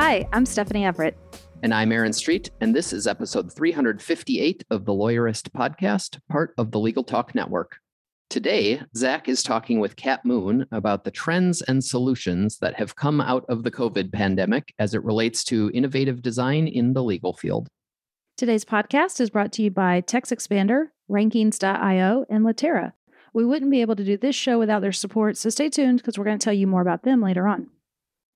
Hi, I'm Stephanie Everett. And I'm Aaron Street, and this is episode 358 of the Lawyerist podcast, part of the Legal Talk Network. Today, Zach is talking with Kat Moon about the trends and solutions that have come out of the COVID pandemic as it relates to innovative design in the legal field. Today's podcast is brought to you by TextExpander, Rankings.io, and Litera. We wouldn't be able to do this show without their support, so stay tuned because we're going to tell you more about them later on.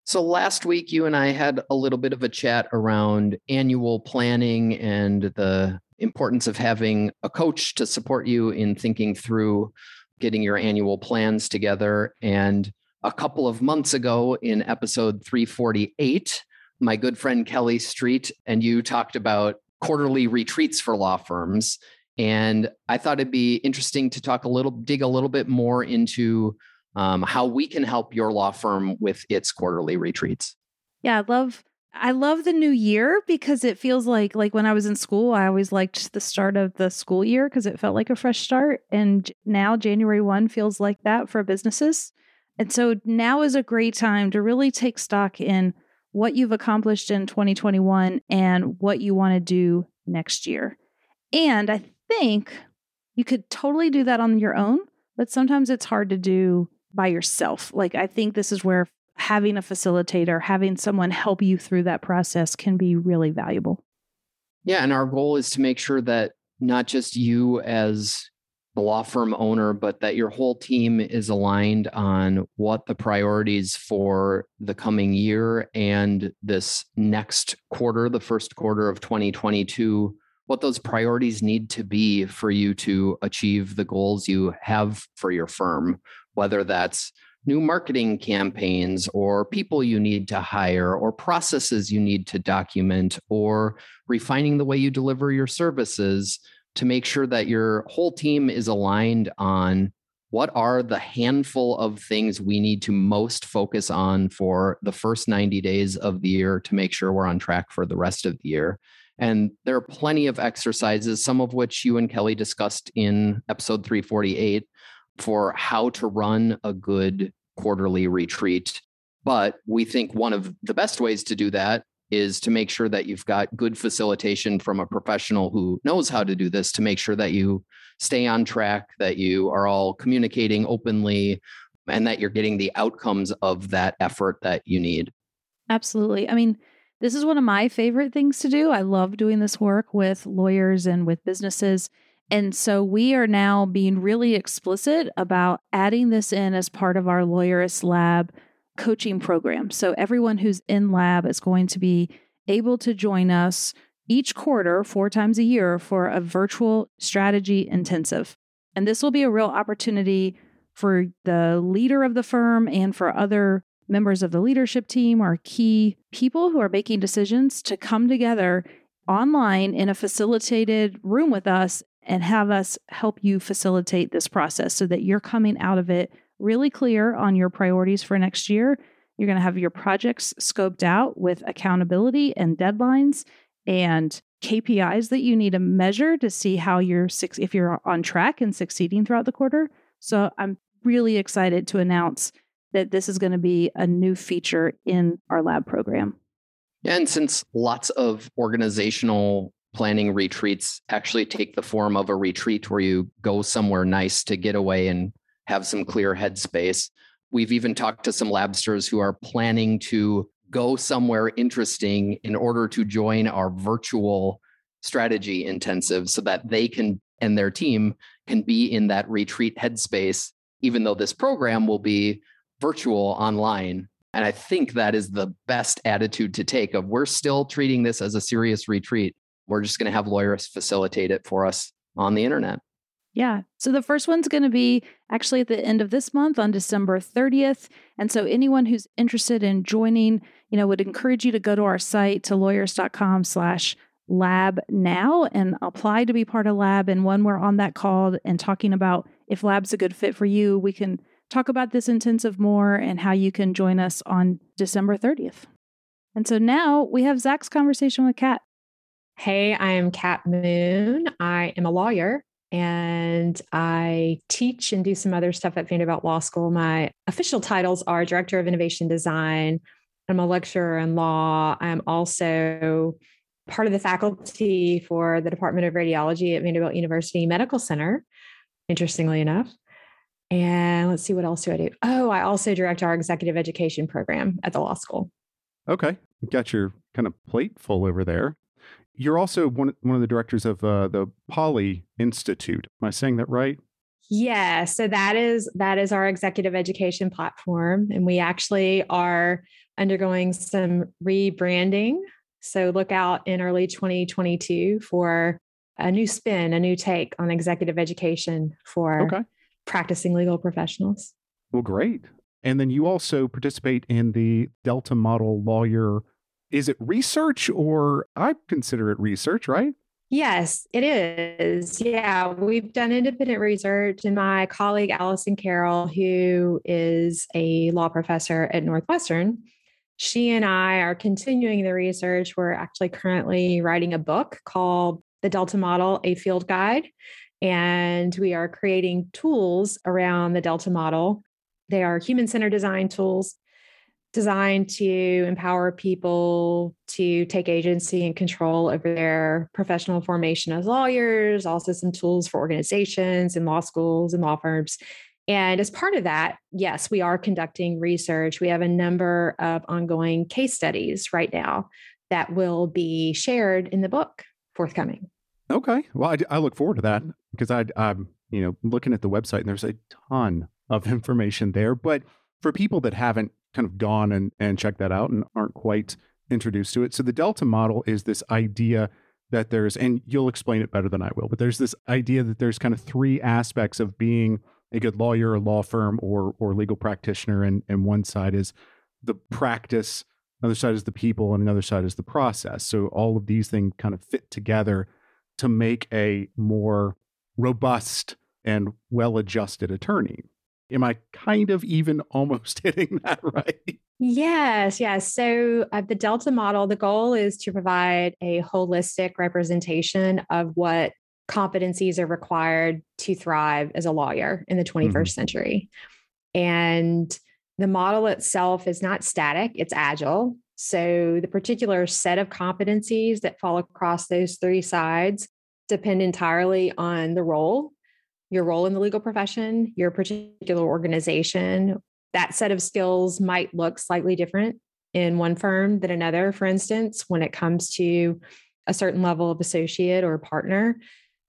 So last week, you and I had a little bit of a chat around annual planning and the importance of having a coach to support you in thinking through getting your annual plans together. And a couple of months ago, in episode 348, my good friend Kelly Street and you talked about quarterly retreats for law firms. And I thought it'd be interesting to talk a little, dig a little bit more into um, how we can help your law firm with its quarterly retreats. Yeah, I love I love the new year because it feels like like when I was in school, I always liked the start of the school year because it felt like a fresh start. And now January 1 feels like that for businesses. And so now is a great time to really take stock in what you've accomplished in 2021 and what you want to do next year. And I think you could totally do that on your own, but sometimes it's hard to do by yourself. Like, I think this is where having a facilitator, having someone help you through that process can be really valuable. Yeah. And our goal is to make sure that not just you as the law firm owner, but that your whole team is aligned on what the priorities for the coming year and this next quarter, the first quarter of 2022, what those priorities need to be for you to achieve the goals you have for your firm, whether that's new marketing campaigns or people you need to hire or processes you need to document or refining the way you deliver your services to make sure that your whole team is aligned on what are the handful of things we need to most focus on for the first 90 days of the year to make sure we're on track for the rest of the year. And there are plenty of exercises, some of which you and Kelly discussed in episode 348 for how to run a good quarterly retreat. But we think one of the best ways to do that is to make sure that you've got good facilitation from a professional who knows how to do this to make sure that you stay on track, that you are all communicating openly, and that you're getting the outcomes of that effort that you need. Absolutely. I mean, this is one of my favorite things to do. I love doing this work with lawyers and with businesses. And so we are now being really explicit about adding this in as part of our Lawyerist Lab coaching program. So everyone who's in lab is going to be able to join us each quarter, four times a year, for a virtual strategy intensive. And this will be a real opportunity for the leader of the firm and for other members of the leadership team or key people who are making decisions to come together online in a facilitated room with us and have us help you facilitate this process so that you're coming out of it really clear on your priorities for next year. You're going to have your projects scoped out with accountability and deadlines and KPIs that you need to measure to see how you're if you're on track and succeeding throughout the quarter. So I'm really excited to announce that this is going to be a new feature in our lab program. Yeah, And since lots of organizational planning retreats actually take the form of a retreat where you go somewhere nice to get away and have some clear headspace. We've even talked to some labsters who are planning to go somewhere interesting in order to join our virtual strategy intensive so that they can and their team can be in that retreat headspace, even though this program will be virtual online. And I think that is the best attitude to take of we're still treating this as a serious retreat we're just going to have lawyers facilitate it for us on the internet. Yeah. So the first one's going to be actually at the end of this month on December 30th. And so anyone who's interested in joining, you know, would encourage you to go to our site to lawyerist.com slash lab now and apply to be part of lab. And when we're on that call and talking about if lab's a good fit for you, we can talk about this intensive more and how you can join us on December 30th. And so now we have Zach's conversation with Kat. Hey, I am Kat Moon. I am a lawyer and I teach and do some other stuff at Vanderbilt Law School. My official titles are Director of Innovation Design. I'm a lecturer in law. I'm also part of the faculty for the Department of Radiology at Vanderbilt University Medical Center, interestingly enough. And let's see, what else do I do? Oh, I also direct our executive education program at the law school. Okay. Got your kind of plate full over there. You're also one, one of the directors of uh, the PoLI Institute. Am I saying that right? Yeah, so that is that is our executive education platform and we actually are undergoing some rebranding. So look out in early 2022 for a new spin, a new take on executive education for okay. Practicing legal professionals. Well, great. And then you also participate in the Delta Model Lawyer is it research or I consider it research, right? Yes, it is. Yeah, we've done independent research, and my colleague Alyson Carrel, who is a law professor at Northwestern, she and I are continuing the research. We're actually currently writing a book called The Delta Model, a Field Guide. And we are creating tools around the Delta model. They are human centered design tools designed to empower people to take agency and control over their professional formation as lawyers, also some tools for organizations and law schools and law firms. And as part of that, yes, we are conducting research. We have a number of ongoing case studies right now that will be shared in the book forthcoming. Okay. Well, I, I look forward to that because I, I'm, um, you know, looking at the website and there's a ton of information there. But for people that haven't kind of gone and, and checked that out and aren't quite introduced to it. So the Delta model is this idea that there's, and you'll explain it better than I will, but there's this idea that there's kind of three aspects of being a good lawyer, a law firm, or or legal practitioner. And and one side is the practice, another side is the people, and another side is the process. So all of these things kind of fit together to make a more robust and well-adjusted attorney. Am I kind of even almost hitting that right? Yes, yes. So uh, the Delta model, the goal is to provide a holistic representation of what competencies are required to thrive as a lawyer in the 21st mm-hmm. century. And the model itself is not static, it's agile. So the particular set of competencies that fall across those three sides depend entirely on the role your role in the legal profession, your particular organization. That set of skills might look slightly different in one firm than another, for instance, when it comes to a certain level of associate or partner,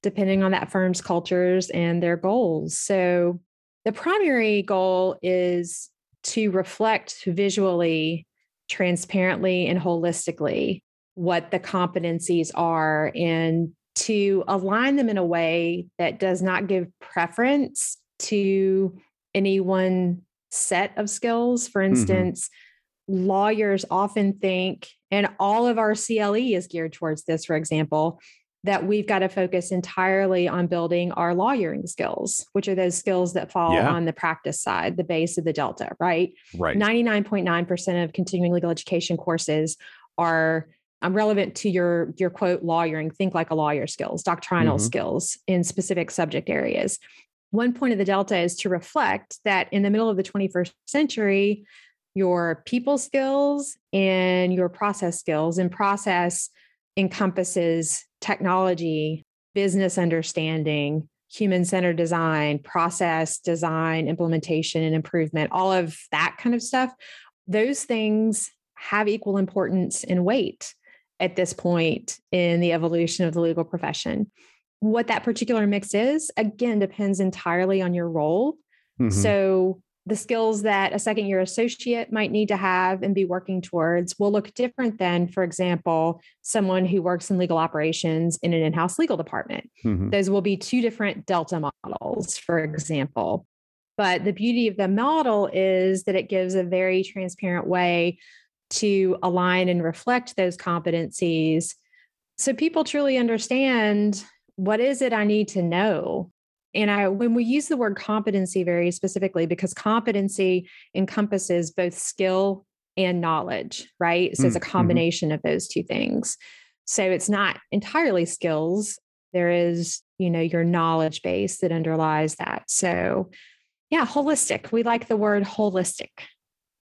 depending on that firm's cultures and their goals. So, the primary goal is to reflect visually, transparently, and holistically what the competencies are and to align them in a way that does not give preference to any one set of skills. For mm-hmm. instance, mm-hmm. lawyers often think, and all of our CLE is geared towards this, for example, that we've got to focus entirely on building our lawyering skills, which are those skills that fall yeah. on the practice side, the base of the delta, right? Right. 99.9% of continuing legal education courses are um, relevant to your your quote lawyering think like a lawyer skills doctrinal mm-hmm. skills in specific subject areas. One point of the delta is to reflect that in the middle of the 21st century your people skills and your process skills and process encompasses technology business understanding human centered design process design implementation and improvement all of that kind of stuff. Those things have equal importance and weight at this point in the evolution of the legal profession. What that particular mix is, again, depends entirely on your role. Mm-hmm. So, the skills that a second year associate might need to have and be working towards will look different than, for example, someone who works in legal operations in an in house legal department. Mm-hmm. Those will be two different Delta models, for example. But the beauty of the model is that it gives a very transparent way to align and reflect those competencies so people truly understand what is it I need to know and I, when we use the word competency very specifically, because competency encompasses both skill and knowledge, right? So mm, it's a mm-hmm. combination mm-hmm. of those two things. So it's not entirely skills. There is, you know, your knowledge base that underlies that. So, yeah, holistic. We like the word holistic.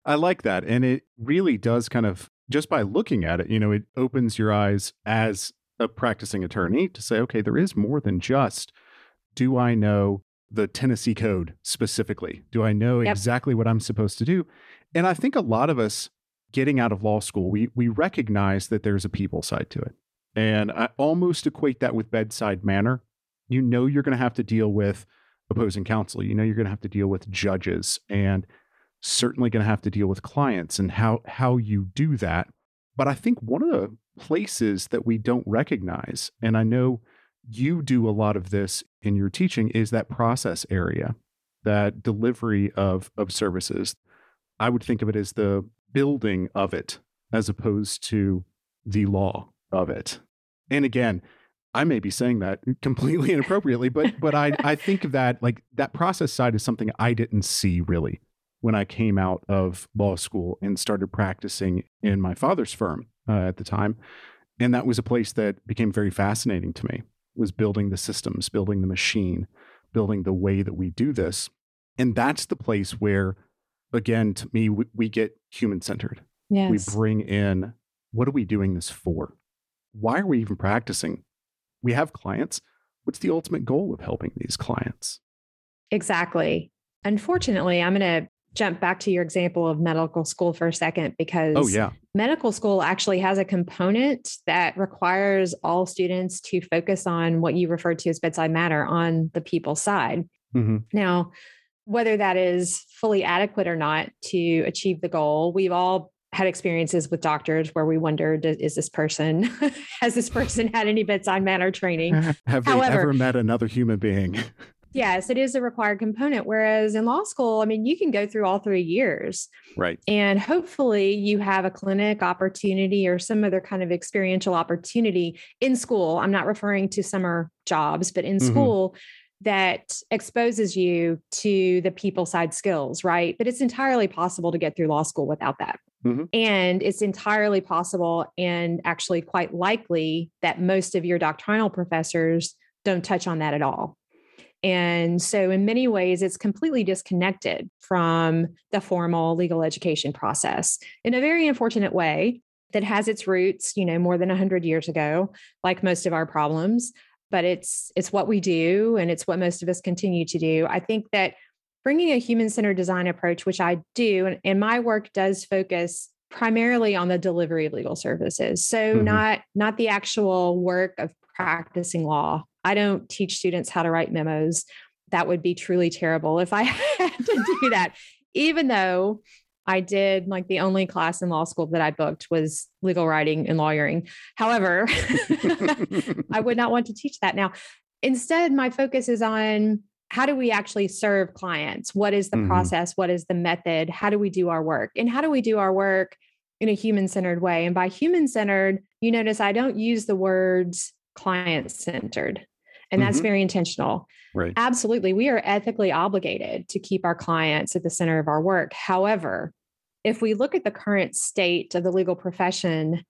I like that. And it really does kind of, just by looking at it, you know, it opens your eyes as a practicing attorney to say, okay, there is more than just do I know the Tennessee code specifically? Do I know yep. exactly what I'm supposed to do? And I think a lot of us getting out of law school, we we recognize that there's a people side to it. And I almost equate that with bedside manner. You know you're going to have to deal with opposing counsel. You know you're going to have to deal with judges and certainly going to have to deal with clients and how how you do that. But I think one of the places that we don't recognize and I know you do a lot of this in your teaching is that process area, that delivery of, of services. I would think of it as the building of it as opposed to the law of it. And again, I may be saying that completely inappropriately, but but I I think of that like that process side is something I didn't see really when I came out of law school and started practicing in my father's firm uh, at the time, and that was a place that became very fascinating to me was building the systems, building the machine, building the way that we do this. And that's the place where, again, to me, we, we get human centered. Yes. We bring in what are we doing this for? Why are we even practicing? We have clients. What's the ultimate goal of helping these clients? Exactly. Unfortunately, I'm going to jump back to your example of medical school for a second because oh, yeah. medical school actually has a component that requires all students to focus on what you referred to as bedside matter on the people side. Mm-hmm. Now, whether that is fully adequate or not to achieve the goal, we've all had experiences with doctors where we wondered is this person has this person had any bedside manner training have they However, ever met another human being Yes, it is a required component. Whereas in law school, I mean, you can go through all three years. Right. And hopefully you have a clinic opportunity or some other kind of experiential opportunity in school. I'm not referring to summer jobs, but in mm-hmm. school that exposes you to the people side skills, right? But it's entirely possible to get through law school without that. Mm-hmm. And it's entirely possible and actually quite likely that most of your doctrinal professors don't touch on that at all. And so, in many ways, it's completely disconnected from the formal legal education process in a very unfortunate way that has its roots, you know, more than 100 years ago, like most of our problems. But it's it's what we do, and it's what most of us continue to do. I think that bringing a human-centered design approach, which I do, and, and my work does focus primarily on the delivery of legal services. So mm-hmm. not not the actual work of practicing law I don't teach students how to write memos. That would be truly terrible if I had to do that, even though I did like the only class in law school that I booked was legal writing and lawyering. However, I would not want to teach that now. Instead, my focus is on how do we actually serve clients? What is the mm-hmm. process? What is the method? How do we do our work? And how do we do our work in a human centered way? And by human centered, you notice I don't use the words client centered. And that's mm-hmm. very intentional. Right. Absolutely. We are ethically obligated to keep our clients at the center of our work. However, if we look at the current state of the legal profession,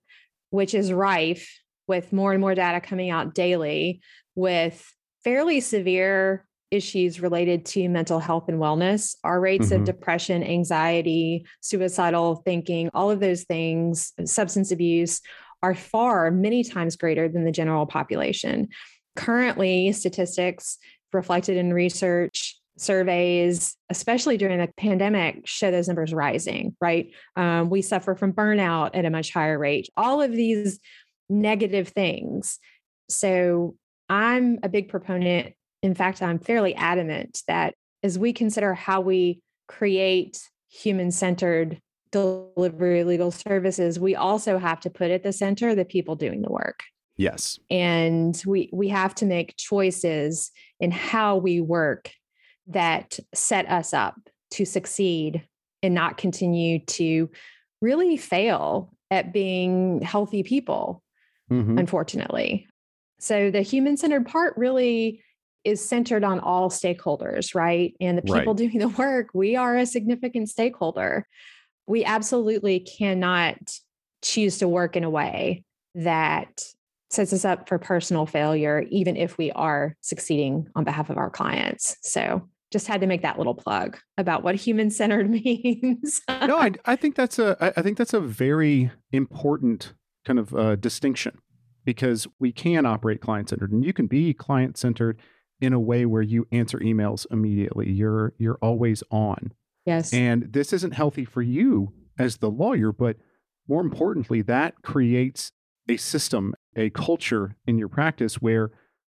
which is rife with more and more data coming out daily with fairly severe issues related to mental health and wellness, our rates mm-hmm. of depression, anxiety, suicidal thinking, all of those things, substance abuse are far many times greater than the general population currently statistics reflected in research surveys especially during the pandemic show those numbers rising right um, we suffer from burnout at a much higher rate all of these negative things so i'm a big proponent in fact i'm fairly adamant that as we consider how we create human centered delivery legal services, we also have to put at the center the people doing the work. Yes. And we we have to make choices in how we work that set us up to succeed and not continue to really fail at being healthy people, mm-hmm. unfortunately. So the human centered part really is centered on all stakeholders, right? And the people right. doing the work, we are a significant stakeholder. We absolutely cannot choose to work in a way that sets us up for personal failure, even if we are succeeding on behalf of our clients. So just had to make that little plug about what human centered means. no, I, I think that's a I think that's a very important kind of uh, distinction because we can operate client centered, and you can be client centered in a way where you answer emails immediately. You're you're always on. Yes. And this isn't healthy for you as the lawyer, but more importantly, that creates a system, a culture in your practice where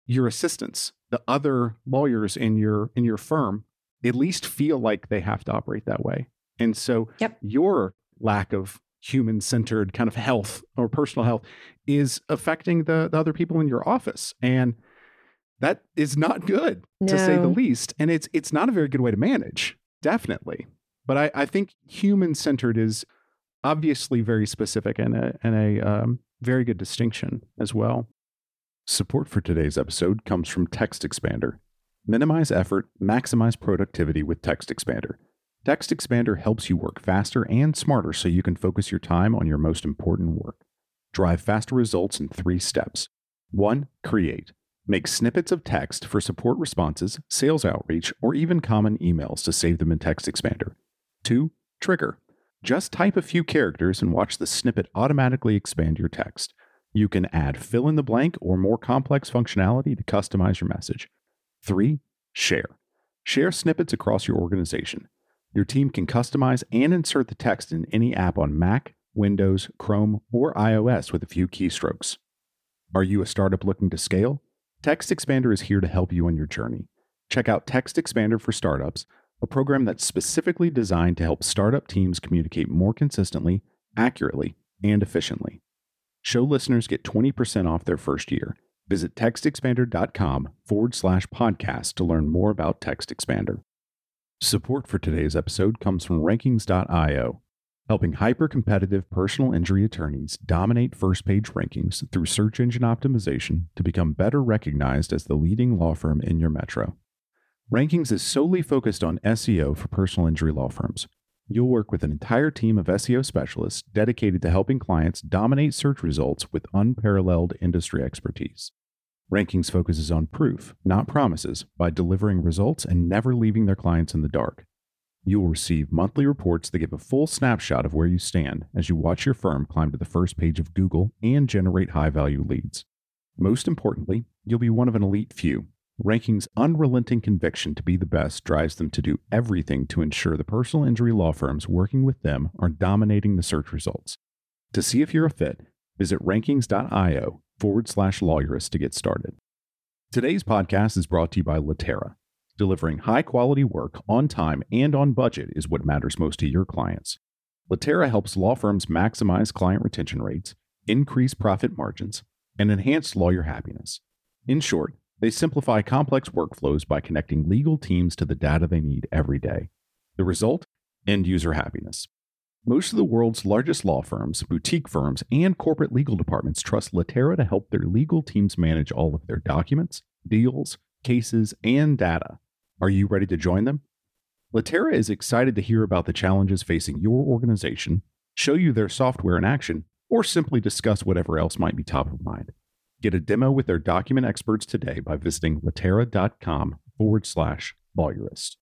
your assistants, the other lawyers in your in your firm, at least feel like they have to operate that way. And so yep. your lack of human centered kind of health or personal health is affecting the, the other people in your office. And that is not good no. to say the least. And it's it's not a very good way to manage, definitely. But I, I think human centered is obviously very specific and a, and a um, very good distinction as well. Support for today's episode comes from Text Expander. Minimize effort, maximize productivity with Text Expander. Text Expander helps you work faster and smarter so you can focus your time on your most important work. Drive faster results in three steps. 1. Create. Make snippets of text for support responses, sales outreach, or even common emails to save them in Text Expander. 2. Trigger. Just type a few characters and watch the snippet automatically expand your text. You can add fill in the blank or more complex functionality to customize your message. 3. Share. Share snippets across your organization. Your team can customize and insert the text in any app on Mac, Windows, Chrome, or iOS with a few keystrokes. Are you a startup looking to scale? Text Expander is here to help you on your journey. Check out Text Expander for Startups, a program that's specifically designed to help startup teams communicate more consistently, accurately, and efficiently. Show listeners get 20% off their first year. Visit textexpander.com forward slash podcast to learn more about Text Expander. Support for today's episode comes from Rankings.io, helping hyper competitive personal injury attorneys dominate first page rankings through search engine optimization to become better recognized as the leading law firm in your metro. Rankings is solely focused on SEO for personal injury law firms. You'll work with an entire team of SEO specialists dedicated to helping clients dominate search results with unparalleled industry expertise. Rankings focuses on proof, not promises, by delivering results and never leaving their clients in the dark. You will receive monthly reports that give a full snapshot of where you stand as you watch your firm climb to the first page of Google and generate high value leads. Most importantly, you'll be one of an elite few. Ranking's unrelenting conviction to be the best drives them to do everything to ensure the personal injury law firms working with them are dominating the search results. To see if you're a fit, visit rankings.io forward slash lawyerist to get started. Today's podcast is brought to you by Litera. Delivering high quality work on time and on budget is what matters most to your clients. Litera helps law firms maximize client retention rates, increase profit margins, and enhance lawyer happiness. In short, they simplify complex workflows by connecting legal teams to the data they need every day. The result? End user happiness. Most of the world's largest law firms, boutique firms, and corporate legal departments trust Litera to help their legal teams manage all of their documents, deals, cases, and data are you ready to join them? Litera is excited to hear about the challenges facing your organization, show you their software in action, or simply discuss whatever else might be top of mind. Get a demo with their document experts today by visiting litera.com forward slash lawyerist.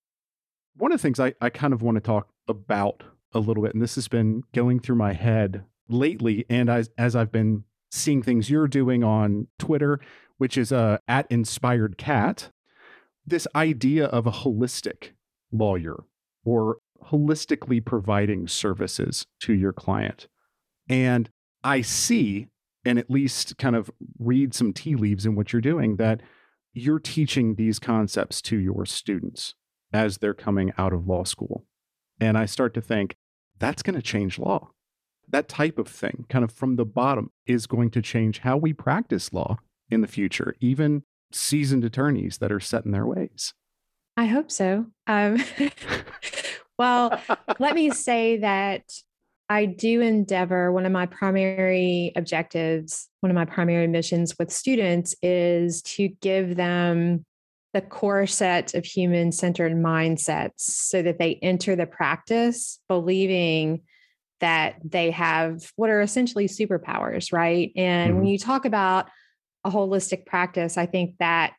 One of the things I, I kind of want to talk about a little bit, and this has been going through my head lately, and as, as I've been seeing things you're doing on Twitter, which is uh, at Inspired Kat, this idea of a holistic lawyer or holistically providing services to your client. And I see, and at least kind of read some tea leaves in what you're doing, that you're teaching these concepts to your students as they're coming out of law school. And I start to think that's going to change law. That type of thing, kind of from the bottom, is going to change how we practice law in the future, even seasoned attorneys that are set in their ways. I hope so. Um, well, let me say that I do endeavor, one of my primary objectives, one of my primary missions with students is to give them the core set of human centered mindsets so that they enter the practice believing that they have what are essentially superpowers, right? And mm-hmm. when you talk about a holistic practice, I think that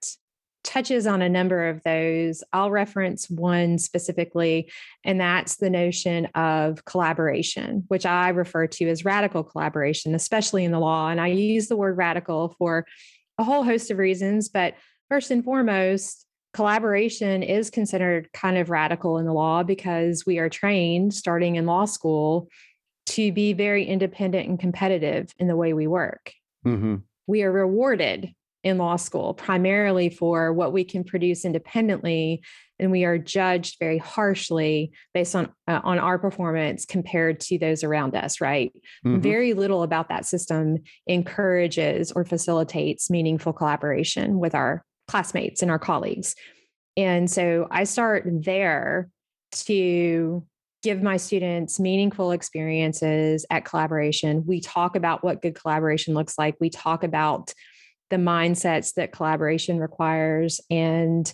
touches on a number of those. I'll reference one specifically, and that's the notion of collaboration, which I refer to as radical collaboration, especially in the law. And I use the word radical for a whole host of reasons, but first and foremost, collaboration is considered kind of radical in the law because we are trained starting in law school to be very independent and competitive in the way we work. Mm-hmm. We are rewarded in law school primarily for what we can produce independently and we are judged very harshly based on uh, on our performance compared to those around us right mm-hmm. very little about that system encourages or facilitates meaningful collaboration with our classmates and our colleagues. And so I start there to give my students meaningful experiences at collaboration. We talk about what good collaboration looks like. We talk about the mindsets that collaboration requires and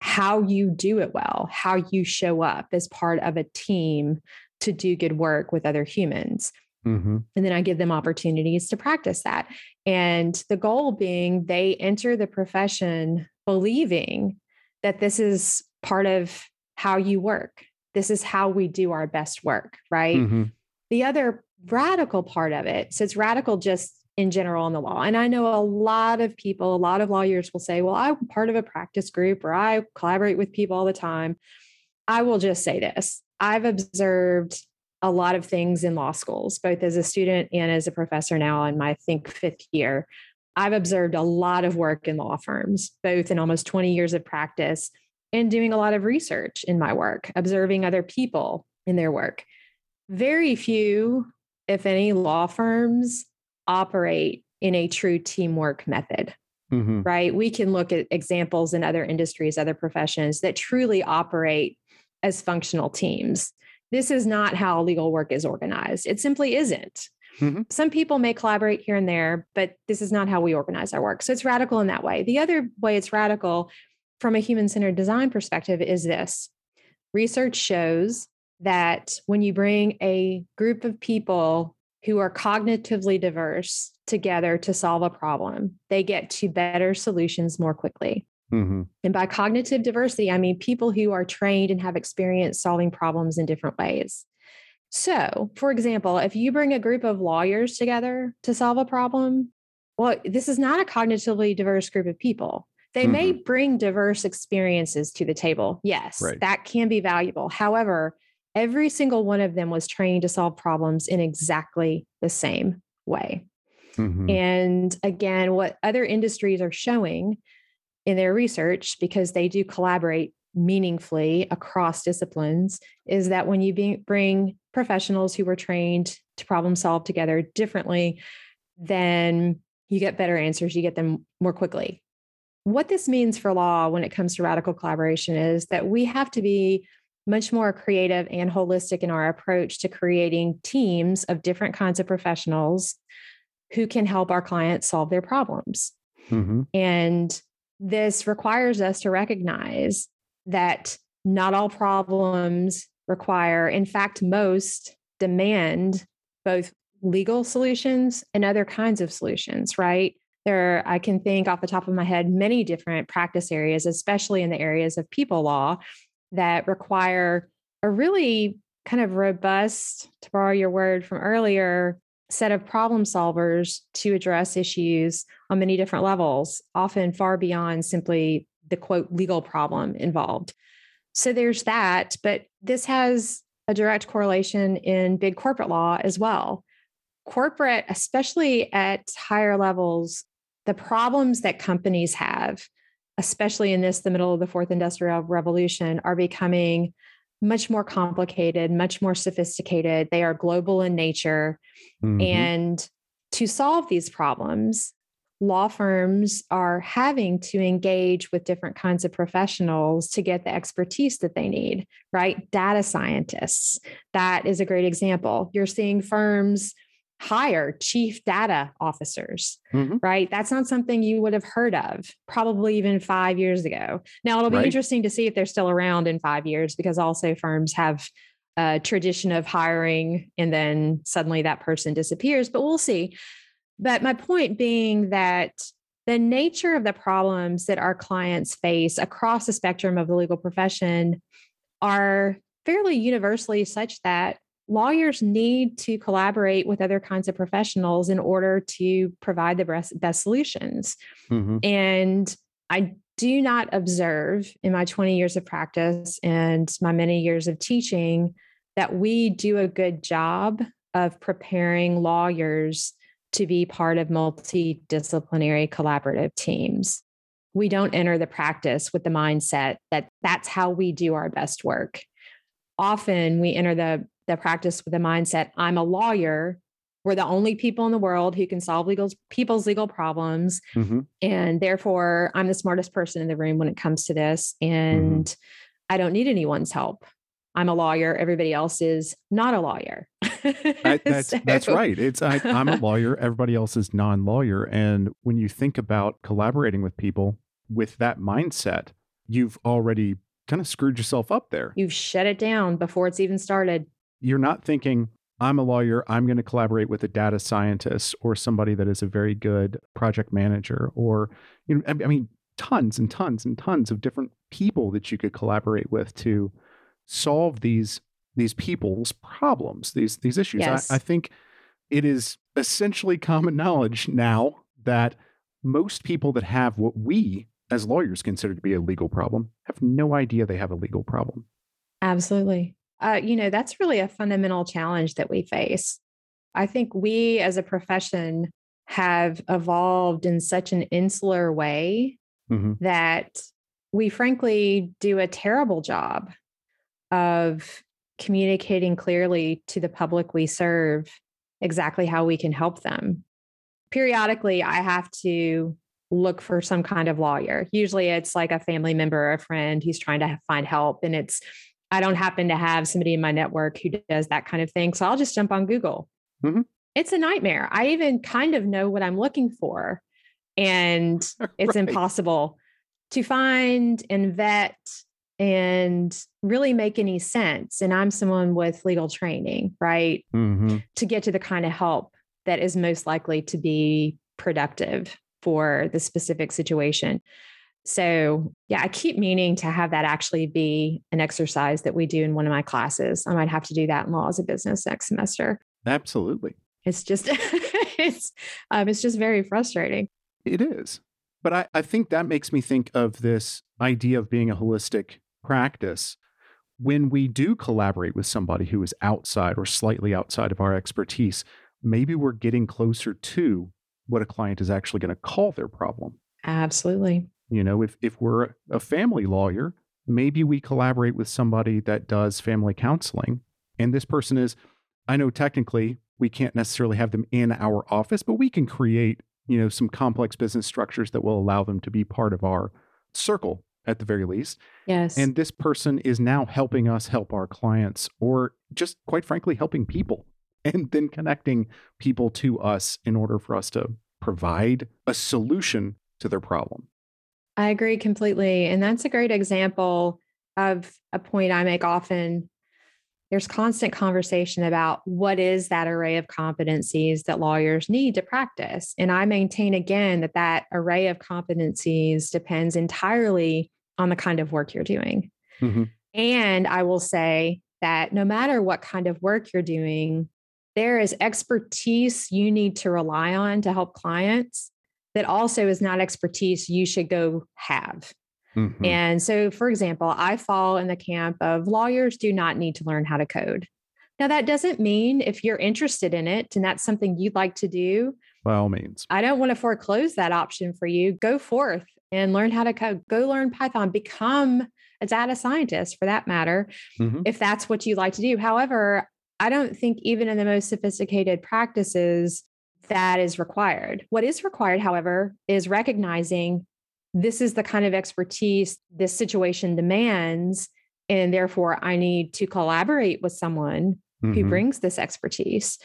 how you do it well, how you show up as part of a team to do good work with other humans. Mm-hmm. And then I give them opportunities to practice that. And the goal being they enter the profession believing that this is part of how you work. This is how we do our best work, right? Mm-hmm. The other radical part of it, so it's radical just in general in the law. And I know a lot of people, a lot of lawyers will say, well, I'm part of a practice group or I collaborate with people all the time. I will just say this I've observed a lot of things in law schools, both as a student and as a professor now in my think fifth year. I've observed a lot of work in law firms, both in almost 20 years of practice and doing a lot of research in my work, observing other people in their work. Very few, if any, law firms operate in a true teamwork method. Mm-hmm. Right. We can look at examples in other industries, other professions that truly operate as functional teams. This is not how legal work is organized. It simply isn't. Mm-hmm. Some people may collaborate here and there, but this is not how we organize our work. So it's radical in that way. The other way it's radical from a human centered design perspective is this research shows that when you bring a group of people who are cognitively diverse together to solve a problem, they get to better solutions more quickly. Mm-hmm. And by cognitive diversity, I mean people who are trained and have experience solving problems in different ways. So, for example, if you bring a group of lawyers together to solve a problem, well, this is not a cognitively diverse group of people. They mm-hmm. may bring diverse experiences to the table. Yes, right. that can be valuable. However, every single one of them was trained to solve problems in exactly the same way. Mm-hmm. And again, what other industries are showing in their research, because they do collaborate meaningfully across disciplines, is that when you be, bring professionals who were trained to problem solve together differently, then you get better answers, you get them more quickly. What this means for law when it comes to radical collaboration is that we have to be much more creative and holistic in our approach to creating teams of different kinds of professionals who can help our clients solve their problems. Mm-hmm. And this requires us to recognize that not all problems require, in fact, most demand both legal solutions and other kinds of solutions, right? There, I can think off the top of my head many different practice areas, especially in the areas of people law, that require a really kind of robust, to borrow your word from earlier, set of problem solvers to address issues on many different levels, often far beyond simply the quote legal problem involved. So there's that, but this has a direct correlation in big corporate law as well. Corporate, especially at higher levels, the problems that companies have, especially in this, the middle of the fourth industrial revolution, are becoming much more complicated, much more sophisticated. They are global in nature. Mm-hmm. And to solve these problems, law firms are having to engage with different kinds of professionals to get the expertise that they need, right? Data scientists, that is a great example. You're seeing firms hire chief data officers, mm-hmm. right? That's not something you would have heard of probably even five years ago. Now, it'll be right. interesting to see if they're still around in five years because also firms have a tradition of hiring and then suddenly that person disappears, but we'll see. But my point being that the nature of the problems that our clients face across the spectrum of the legal profession are fairly universally such that lawyers need to collaborate with other kinds of professionals in order to provide the best, best solutions. Mm-hmm. And I do not observe in my 20 years of practice and my many years of teaching that we do a good job of preparing lawyers to be part of multidisciplinary collaborative teams. We don't enter the practice with the mindset that that's how we do our best work. Often we enter the the practice with the mindset I'm a lawyer. We're the only people in the world who can solve legal people's legal problems. Mm-hmm. And therefore, I'm the smartest person in the room when it comes to this. And mm-hmm. I don't need anyone's help. I'm a lawyer. Everybody else is not a lawyer. I, that's so. that's right. It's I, I'm a lawyer. Everybody else is non-lawyer. And when you think about collaborating with people with that mindset, you've already kind of screwed yourself up there. You've shut it down before it's even started you're not thinking, I'm a lawyer, I'm going to collaborate with a data scientist or somebody that is a very good project manager or you know I mean tons and tons and tons of different people that you could collaborate with to solve these these people's problems, these these issues. Yes. I, I think it is essentially common knowledge now that most people that have what we as lawyers consider to be a legal problem have no idea they have a legal problem. Absolutely uh, you know, that's really a fundamental challenge that we face. I think we as a profession have evolved in such an insular way mm-hmm. that we frankly do a terrible job of communicating clearly to the public we serve exactly how we can help them. Periodically, I have to look for some kind of lawyer. Usually, it's like a family member or a friend who's trying to find help, and it's I don't happen to have somebody in my network who does that kind of thing. So I'll just jump on Google. Mm-hmm. It's a nightmare. I even kind of know what I'm looking for, and it's right. impossible to find and vet and really make any sense. And I'm someone with legal training, right? Mm-hmm. To get to the kind of help that is most likely to be productive for the specific situation. So, yeah, I keep meaning to have that actually be an exercise that we do in one of my classes. I might have to do that in law as a business next semester. Absolutely. It's just it's um, it's just very frustrating. It is. But I, I think that makes me think of this idea of being a holistic practice. When we do collaborate with somebody who is outside or slightly outside of our expertise, maybe we're getting closer to what a client is actually going to call their problem. Absolutely. You know, if, if we're a family lawyer, maybe we collaborate with somebody that does family counseling. And this person is, I know technically we can't necessarily have them in our office, but we can create, you know, some complex business structures that will allow them to be part of our circle at the very least. Yes. And this person is now helping us help our clients or just quite frankly helping people and then connecting people to us in order for us to provide a solution to their problem. I agree completely. And that's a great example of a point I make often. There's constant conversation about what is that array of competencies that lawyers need to practice. And I maintain again that that array of competencies depends entirely on the kind of work you're doing. Mm-hmm. And I will say that no matter what kind of work you're doing, there is expertise you need to rely on to help clients that also is not expertise you should go have. Mm-hmm. And so, for example, I fall in the camp of lawyers do not need to learn how to code. Now, that doesn't mean if you're interested in it and that's something you'd like to do, by all means, I don't want to foreclose that option for you. Go forth and learn how to code, go learn Python, become a data scientist for that matter, mm-hmm. if that's what you like to do. However, I don't think even in the most sophisticated practices that is required. What is required, however, is recognizing this is the kind of expertise this situation demands. And therefore, I need to collaborate with someone mm-hmm. who brings this expertise.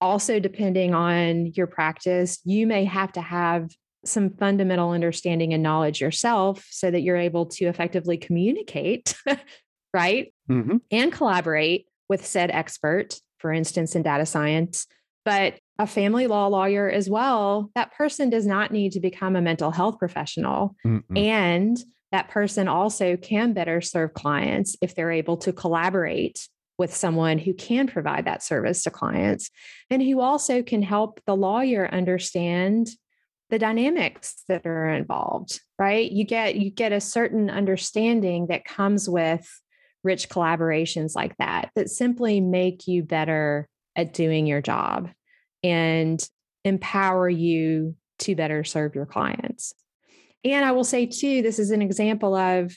Also, depending on your practice, you may have to have some fundamental understanding and knowledge yourself so that you're able to effectively communicate, right? Mm-hmm. And collaborate with said expert, for instance, in data science. But a family law lawyer as well, that person does not need to become a mental health professional. Mm-mm. And that person also can better serve clients if they're able to collaborate with someone who can provide that service to clients and who also can help the lawyer understand the dynamics that are involved right you get you get a certain understanding that comes with rich collaborations like that that simply make you better at doing your job and empower you to better serve your clients. And I will say, too, this is an example of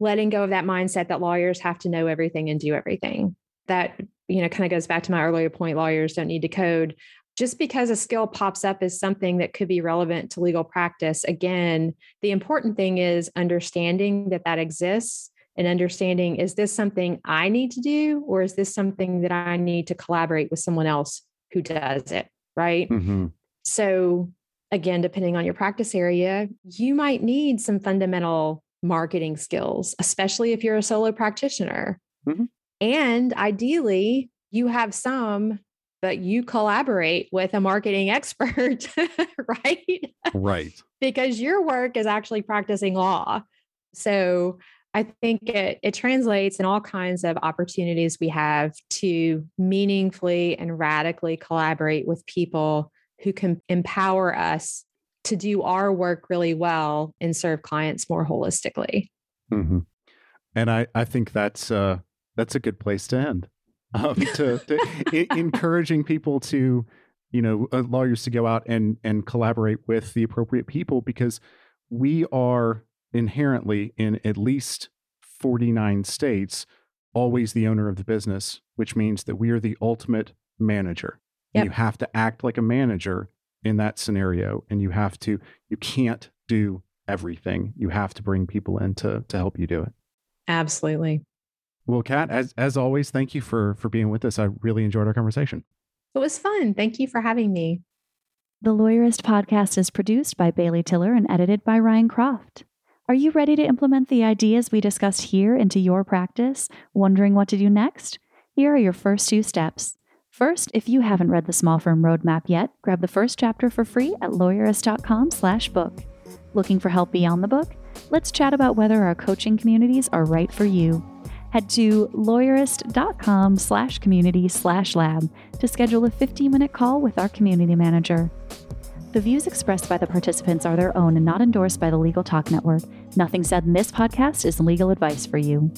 letting go of that mindset that lawyers have to know everything and do everything. That, you know, kind of goes back to my earlier point lawyers don't need to code. Just because a skill pops up as something that could be relevant to legal practice, again, the important thing is understanding that that exists and understanding is this something I need to do, or is this something that I need to collaborate with someone else who does it, right? Mm-hmm. So, again, depending on your practice area, you might need some fundamental marketing skills, especially if you're a solo practitioner. Mm-hmm. And ideally, you have some but you collaborate with a marketing expert, right? Right. because your work is actually practicing law. So I think it, it translates in all kinds of opportunities we have to meaningfully and radically collaborate with people who can empower us to do our work really well and serve clients more holistically. Mm-hmm. And I, I think that's uh, that's a good place to end. Um, to, to I- encouraging people to, you know, uh, lawyers to go out and and collaborate with the appropriate people because we are inherently in at least 49 states always the owner of the business, which means that we are the ultimate manager. Yep. You have to act like a manager in that scenario and you have to you can't do everything. You have to bring people in to to help you do it. Absolutely. Well, Kat, as as always, thank you for for being with us. I really enjoyed our conversation. It was fun. Thank you for having me. The Lawyerist podcast is produced by Bailey Tiller and edited by Ryan Croft. Are you ready to implement the ideas we discussed here into your practice? Wondering what to do next? Here are your first two steps. First, if you haven't read the Small Firm Roadmap yet, grab the first chapter for free at lawyerist.com/book. Looking for help beyond the book? Let's chat about whether our coaching communities are right for you. Head to lawyerist.com slash community slash lab to schedule a 15 minute call with our community manager. The views expressed by the participants are their own and not endorsed by the Legal Talk Network. Nothing said in this podcast is legal advice for you.